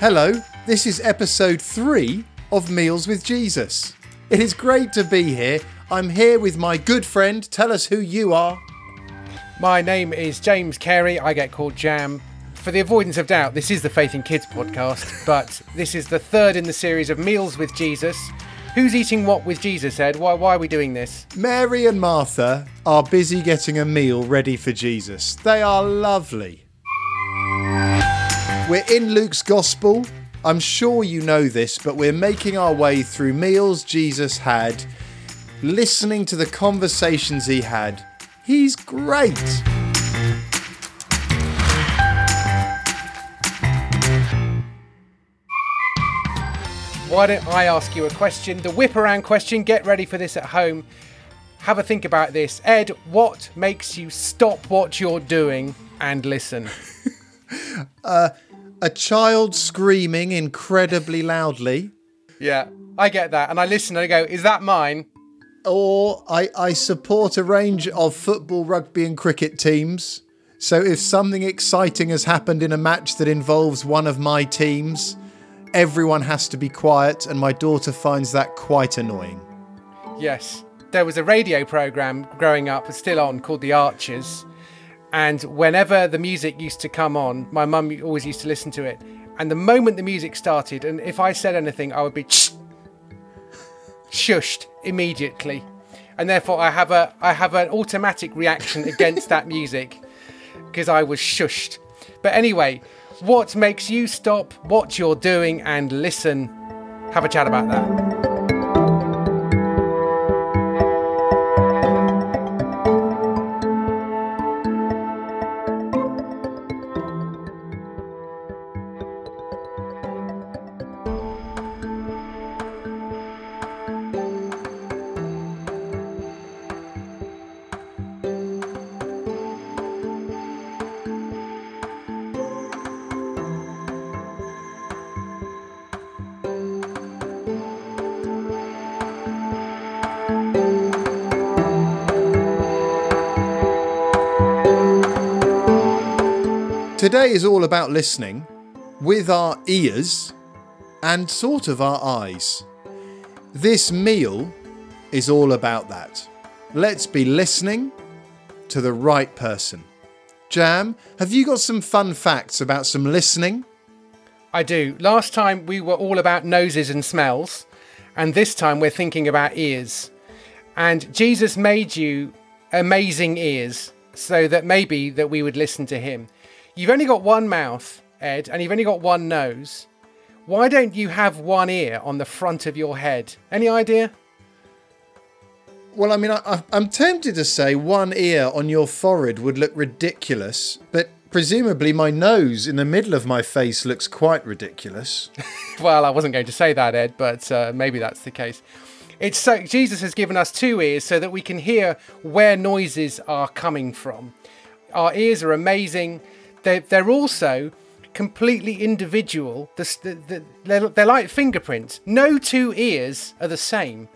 Hello, this is episode three of Meals with Jesus. It is great to be here. I'm here with my good friend. Tell us who you are. My name is James Carey. I get called Jam. For the avoidance of doubt, this is the Faith in Kids podcast, but this is the third in the series of Meals with Jesus. Who's eating what with Jesus, Ed? Why, why are we doing this? Mary and Martha are busy getting a meal ready for Jesus. They are lovely. We're in Luke's Gospel. I'm sure you know this, but we're making our way through meals Jesus had, listening to the conversations he had. He's great. Why don't I ask you a question? The whip around question. Get ready for this at home. Have a think about this. Ed, what makes you stop what you're doing and listen? Uh, A child screaming incredibly loudly, Yeah, I get that. And I listen and I go, is that mine? or I, I support a range of football, rugby, and cricket teams. So if something exciting has happened in a match that involves one of my teams, everyone has to be quiet, and my daughter finds that quite annoying. Yes. There was a radio program growing up, still on, called The Archers. And whenever the music used to come on, my mum always used to listen to it. And the moment the music started, and if I said anything, I would be shushed immediately. And therefore, I have a I have an automatic reaction against that music because I was shushed. But anyway, what makes you stop what you're doing and listen? Have a chat about that. Today is all about listening with our ears and sort of our eyes. This meal is all about that. Let's be listening to the right person. Jam, have you got some fun facts about some listening? I do. Last time we were all about noses and smells, and this time we're thinking about ears. And Jesus made you amazing ears so that maybe that we would listen to him. You've only got one mouth, Ed, and you've only got one nose. Why don't you have one ear on the front of your head? Any idea? Well, I mean, I, I- I'm tempted to say one ear on your forehead would look ridiculous, but presumably my nose in the middle of my face looks quite ridiculous. Well, I wasn't going to say that, Ed, but uh, maybe that's the case. It's so Jesus has given us two ears so that we can hear where noises are coming from. Our ears are amazing. They're, they're also completely individual. The, the, the, they're, they're like fingerprints. No two ears are the same.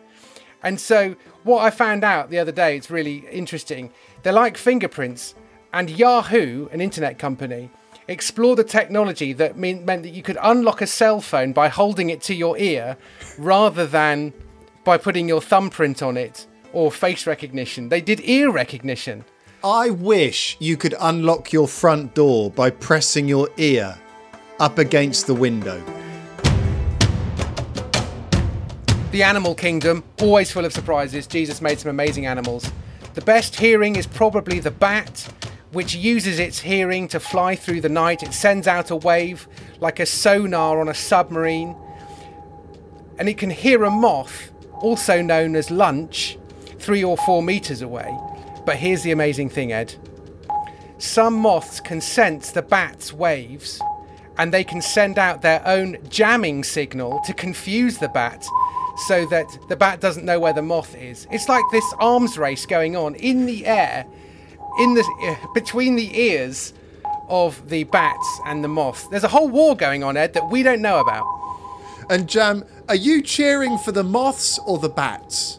And so, what I found out the other day, it's really interesting. They're like fingerprints, and Yahoo, an internet company, explored a technology that mean, meant that you could unlock a cell phone by holding it to your ear rather than by putting your thumbprint on it or face recognition. They did ear recognition. I wish you could unlock your front door by pressing your ear up against the window. The animal kingdom, always full of surprises. Jesus made some amazing animals. The best hearing is probably the bat, which uses its hearing to fly through the night. It sends out a wave like a sonar on a submarine. And it can hear a moth, also known as lunch, three or four meters away. But here's the amazing thing, Ed. Some moths can sense the bat's waves and they can send out their own jamming signal to confuse the bat so that the bat doesn't know where the moth is. It's like this arms race going on in the air, in the uh, between the ears of the bats and the moth. There's a whole war going on, Ed, that we don't know about. And Jam, are you cheering for the moths or the bats?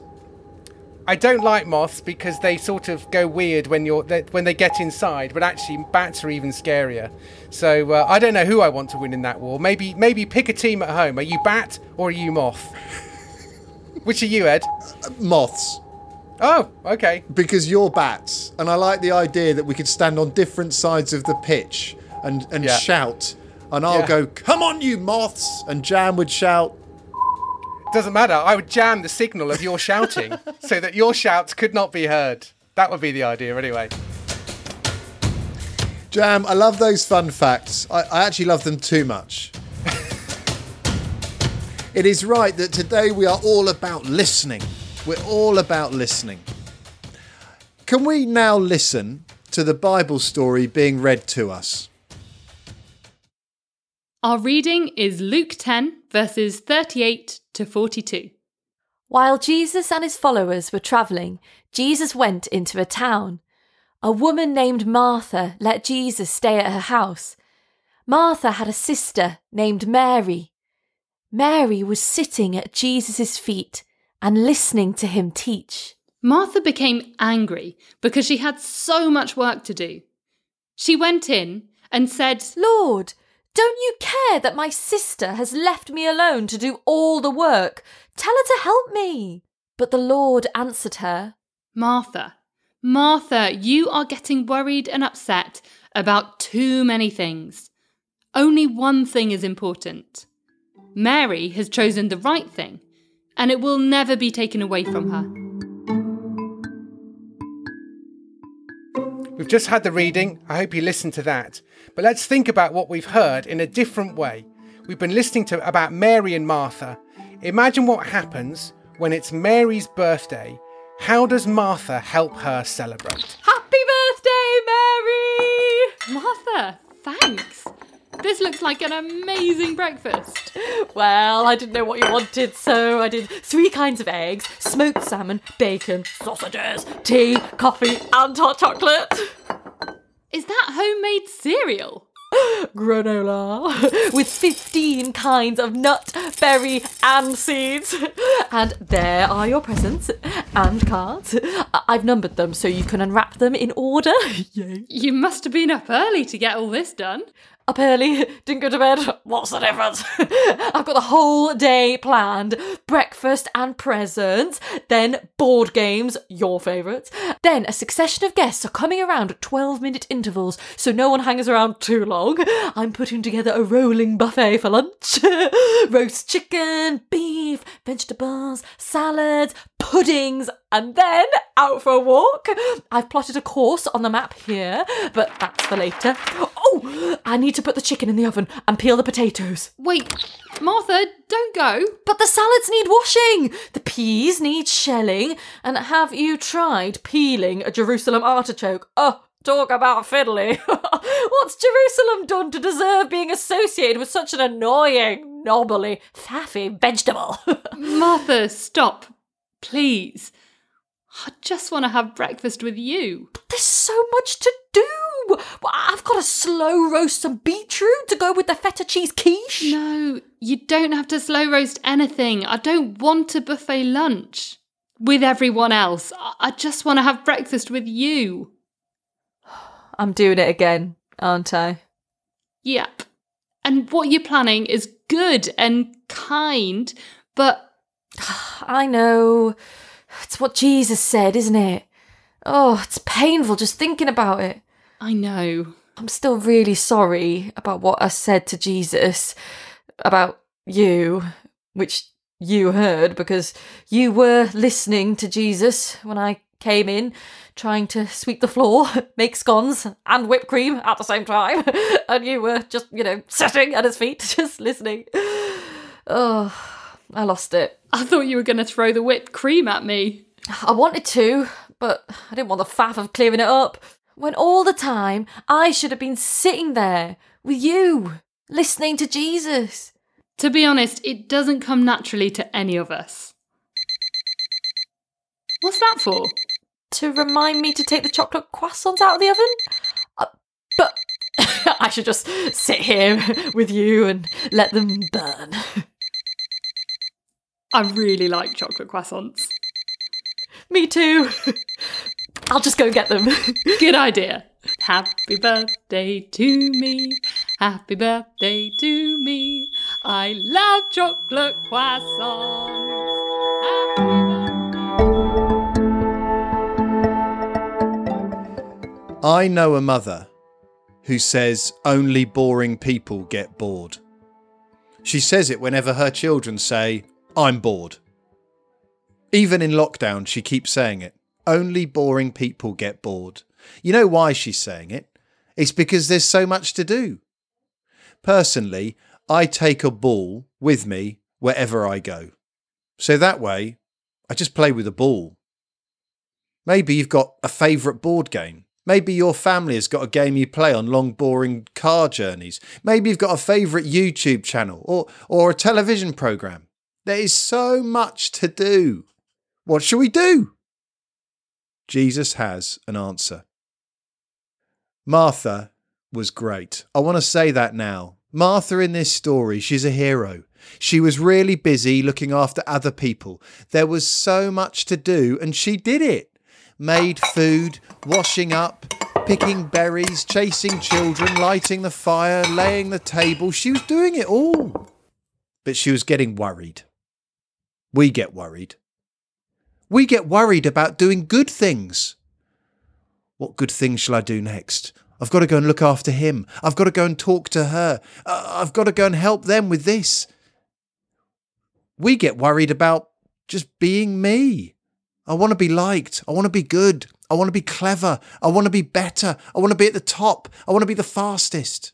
I don't like moths because they sort of go weird when you're they, when they get inside. But actually, bats are even scarier. So uh, I don't know who I want to win in that war. Maybe maybe pick a team at home. Are you bat or are you moth? Which are you, Ed? Moths. Oh, okay. Because you're bats, and I like the idea that we could stand on different sides of the pitch and, and Yeah. shout. And I'll Yeah. go, come on, you moths! And Jam would shout, Doesn't matter. I would jam the signal of your shouting so that your shouts could not be heard. That would be the idea, anyway. Jam, I love those fun facts. I, I actually love them too much. it is right that today we are all about listening. We're all about listening. Can we now listen to the Bible story being read to us? Our reading is Luke 10, verses 38 to 42. While Jesus and his followers were travelling, Jesus went into a town. A woman named Martha let Jesus stay at her house. Martha had a sister named Mary. Mary was sitting at Jesus' feet and listening to him teach. Martha became angry because she had so much work to do. She went in and said, Lord, don't you care that my sister has left me alone to do all the work? Tell her to help me. But the Lord answered her, Martha, Martha, you are getting worried and upset about too many things. Only one thing is important. Mary has chosen the right thing, and it will never be taken away from her. We've just had the reading. I hope you listened to that. But let's think about what we've heard in a different way. We've been listening to about Mary and Martha. Imagine what happens when it's Mary's birthday. How does Martha help her celebrate? Happy birthday, Mary! Martha, thanks. This looks like an amazing breakfast. Well, I didn't know what you wanted, so I did three kinds of eggs, smoked salmon, bacon, sausages, tea, coffee, and hot chocolate. Is that homemade cereal? Granola with 15 kinds of nut, berry, and seeds. And there are your presents and cards. I've numbered them so you can unwrap them in order. Yay. You must have been up early to get all this done. Up early, didn't go to bed. What's the difference? I've got the whole day planned breakfast and presents, then board games, your favourites. Then a succession of guests are coming around at 12 minute intervals so no one hangs around too long. I'm putting together a rolling buffet for lunch roast chicken, beef, vegetables, salads, puddings, and then out for a walk. I've plotted a course on the map here, but that's for later. Oh, I need to put the chicken in the oven and peel the potatoes. Wait, Martha, don't go. But the salads need washing, the peas need shelling, and have you tried peeling a Jerusalem artichoke? Oh, talk about fiddly. What's Jerusalem done to deserve being associated with such an annoying, knobbly, faffy vegetable? Martha, stop. Please. I just want to have breakfast with you. But There's so much to do. I've got to slow roast some beetroot to go with the feta cheese quiche. No, you don't have to slow roast anything. I don't want a buffet lunch with everyone else. I- I just want to have breakfast with you. I'm doing it again, aren't I? Yep. And what you're planning is good and kind, but I know. It's what Jesus said, isn't it? Oh, it's painful just thinking about it. I know. I'm still really sorry about what I said to Jesus about you, which you heard because you were listening to Jesus when I came in, trying to sweep the floor, make scones and whipped cream at the same time. And you were just, you know, sitting at his feet, just listening. Oh, I lost it. I thought you were going to throw the whipped cream at me. I wanted to, but I didn't want the faff of clearing it up. When all the time I should have been sitting there with you, listening to Jesus. To be honest, it doesn't come naturally to any of us. What's that for? To remind me to take the chocolate croissants out of the oven? Uh, but I should just sit here with you and let them burn. I really like chocolate croissants. Me too. I'll just go get them. Good idea. Happy birthday to me. Happy birthday to me. I love chocolate croissants. Happy. I know a mother who says only boring people get bored. She says it whenever her children say, I'm bored. Even in lockdown, she keeps saying it. Only boring people get bored. You know why she's saying it? It's because there's so much to do. Personally, I take a ball with me wherever I go. So that way, I just play with a ball. Maybe you've got a favourite board game. Maybe your family has got a game you play on long, boring car journeys. Maybe you've got a favourite YouTube channel or, or a television programme. There is so much to do. What shall we do? Jesus has an answer. Martha was great. I want to say that now. Martha in this story, she's a hero. She was really busy looking after other people. There was so much to do, and she did it. Made food, washing up, picking berries, chasing children, lighting the fire, laying the table. She was doing it all. But she was getting worried. We get worried. We get worried about doing good things. What good thing shall I do next? I've got to go and look after him. I've got to go and talk to her. Uh, I've got to go and help them with this. We get worried about just being me. I want to be liked. I want to be good. I want to be clever. I want to be better. I want to be at the top. I want to be the fastest.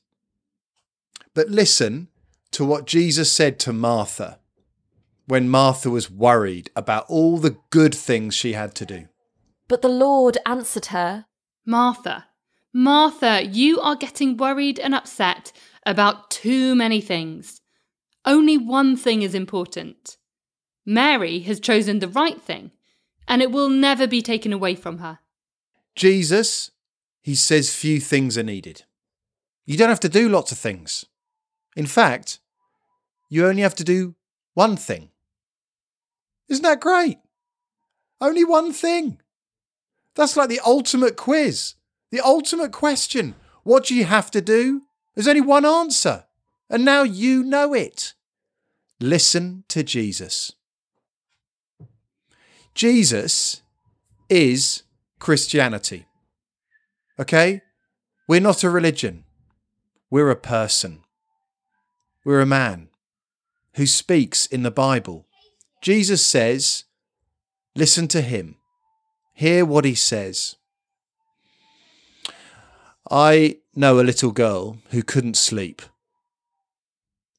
But listen to what Jesus said to Martha when Martha was worried about all the good things she had to do. But the Lord answered her, Martha, Martha, you are getting worried and upset about too many things. Only one thing is important. Mary has chosen the right thing, and it will never be taken away from her. Jesus, he says few things are needed. You don't have to do lots of things. In fact, you only have to do one thing. Isn't that great? Only one thing. That's like the ultimate quiz, the ultimate question. What do you have to do? There's only one answer, and now you know it. Listen to Jesus. Jesus is Christianity. Okay? We're not a religion. We're a person. We're a man who speaks in the Bible. Jesus says, listen to him. Hear what he says. I know a little girl who couldn't sleep.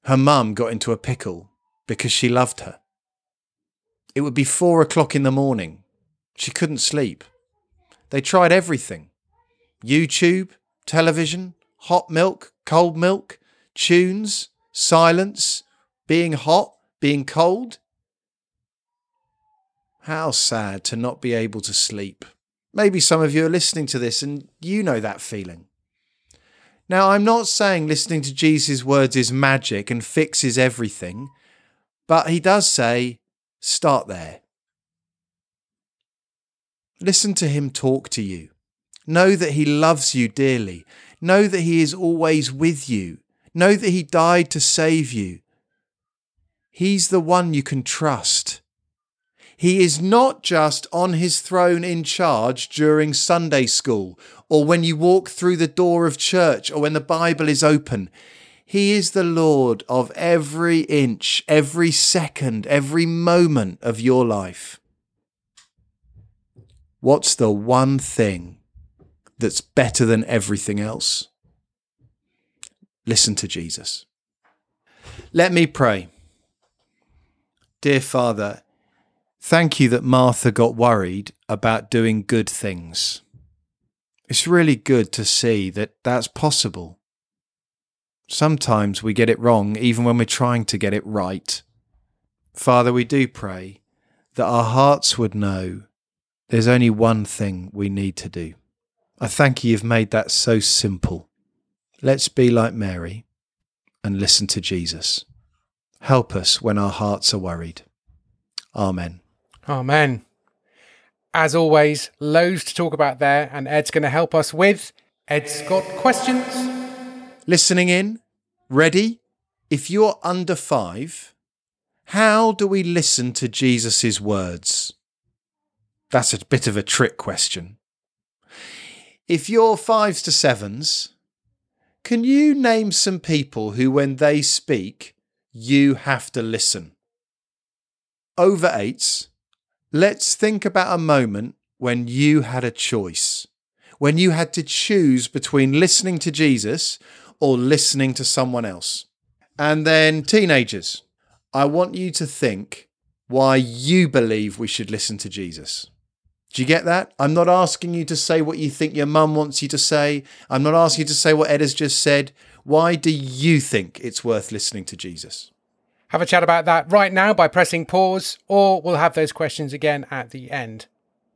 Her mum got into a pickle because she loved her. It would be four o'clock in the morning. She couldn't sleep. They tried everything YouTube, television, hot milk, cold milk, tunes, silence, being hot, being cold. How sad to not be able to sleep. Maybe some of you are listening to this and you know that feeling. Now, I'm not saying listening to Jesus' words is magic and fixes everything, but he does say, start there. Listen to him talk to you. Know that he loves you dearly. Know that he is always with you. Know that he died to save you. He's the one you can trust. He is not just on his throne in charge during Sunday school or when you walk through the door of church or when the Bible is open. He is the Lord of every inch, every second, every moment of your life. What's the one thing that's better than everything else? Listen to Jesus. Let me pray. Dear Father, thank you that Martha got worried about doing good things. It's really good to see that that's possible. Sometimes we get it wrong even when we're trying to get it right. Father, we do pray that our hearts would know there's only one thing we need to do. I thank you, you've made that so simple. Let's be like Mary and listen to Jesus. Help us when our hearts are worried. Amen. Amen. As always, loads to talk about there, and Ed's going to help us with. Ed's got questions. Listening in? Ready? If you're under five, how do we listen to Jesus' words? That's a bit of a trick question. If you're fives to sevens, can you name some people who, when they speak, you have to listen? Over eights, let's think about a moment when you had a choice, when you had to choose between listening to Jesus or listening to someone else. And then, teenagers, I want you to think why you believe we should listen to Jesus. Do you get that? I'm not asking you to say what you think your mum wants you to say. I'm not asking you to say what Ed has just said. Why do you think it's worth listening to Jesus? Have a chat about that right now by pressing pause, or we'll have those questions again at the end.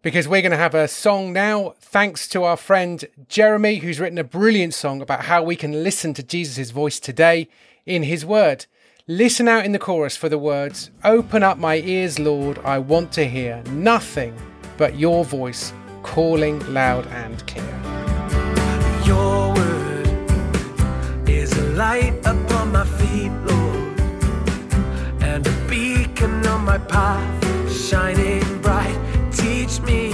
Because we're going to have a song now, thanks to our friend Jeremy, who's written a brilliant song about how we can listen to Jesus' voice today in his word. Listen out in the chorus for the words Open up my ears, Lord, I want to hear nothing but your voice calling loud and clear. Your word is a light upon my feet, Lord, my path, shining bright. Teach me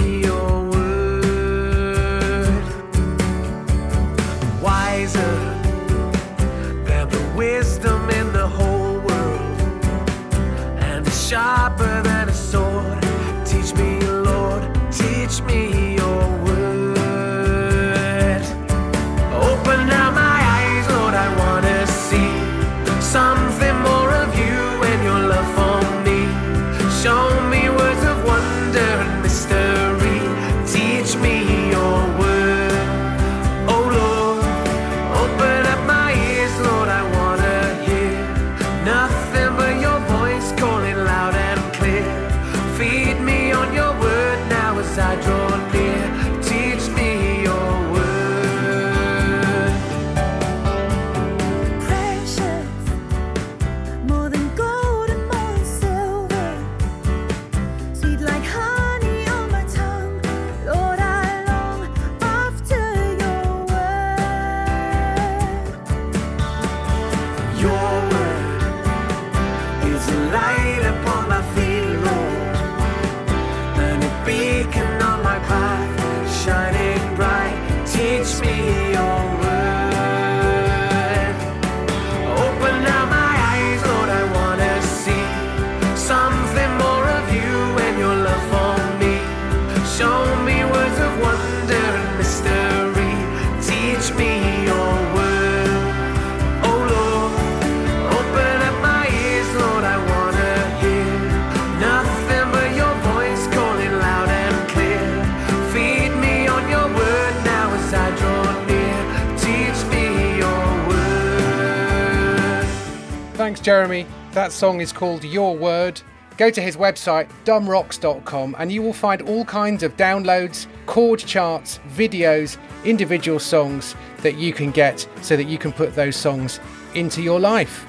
Jeremy. That song is called Your Word. Go to his website, dumbrocks.com, and you will find all kinds of downloads, chord charts, videos, individual songs that you can get so that you can put those songs into your life.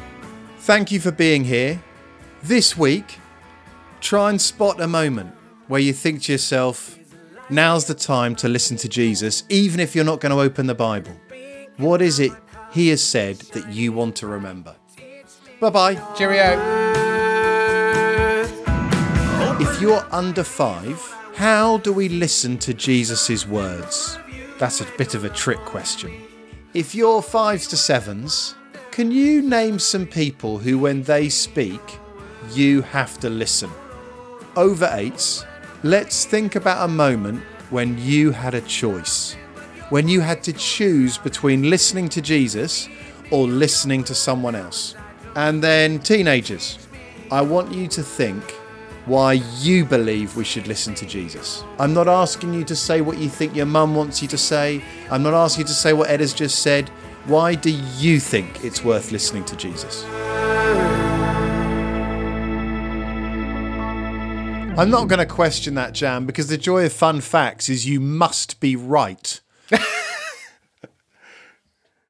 Thank you for being here. This week, try and spot a moment where you think to yourself, now's the time to listen to Jesus, even if you're not going to open the Bible. What is it he has said that you want to remember? Bye bye. Cheerio. If you're under five, how do we listen to Jesus' words? That's a bit of a trick question. If you're fives to sevens, can you name some people who, when they speak, you have to listen? Over eights, let's think about a moment when you had a choice, when you had to choose between listening to Jesus or listening to someone else. And then, teenagers, I want you to think why you believe we should listen to Jesus. I'm not asking you to say what you think your mum wants you to say. I'm not asking you to say what Ed has just said. Why do you think it's worth listening to Jesus? I'm not going to question that, Jam, because the joy of fun facts is you must be right.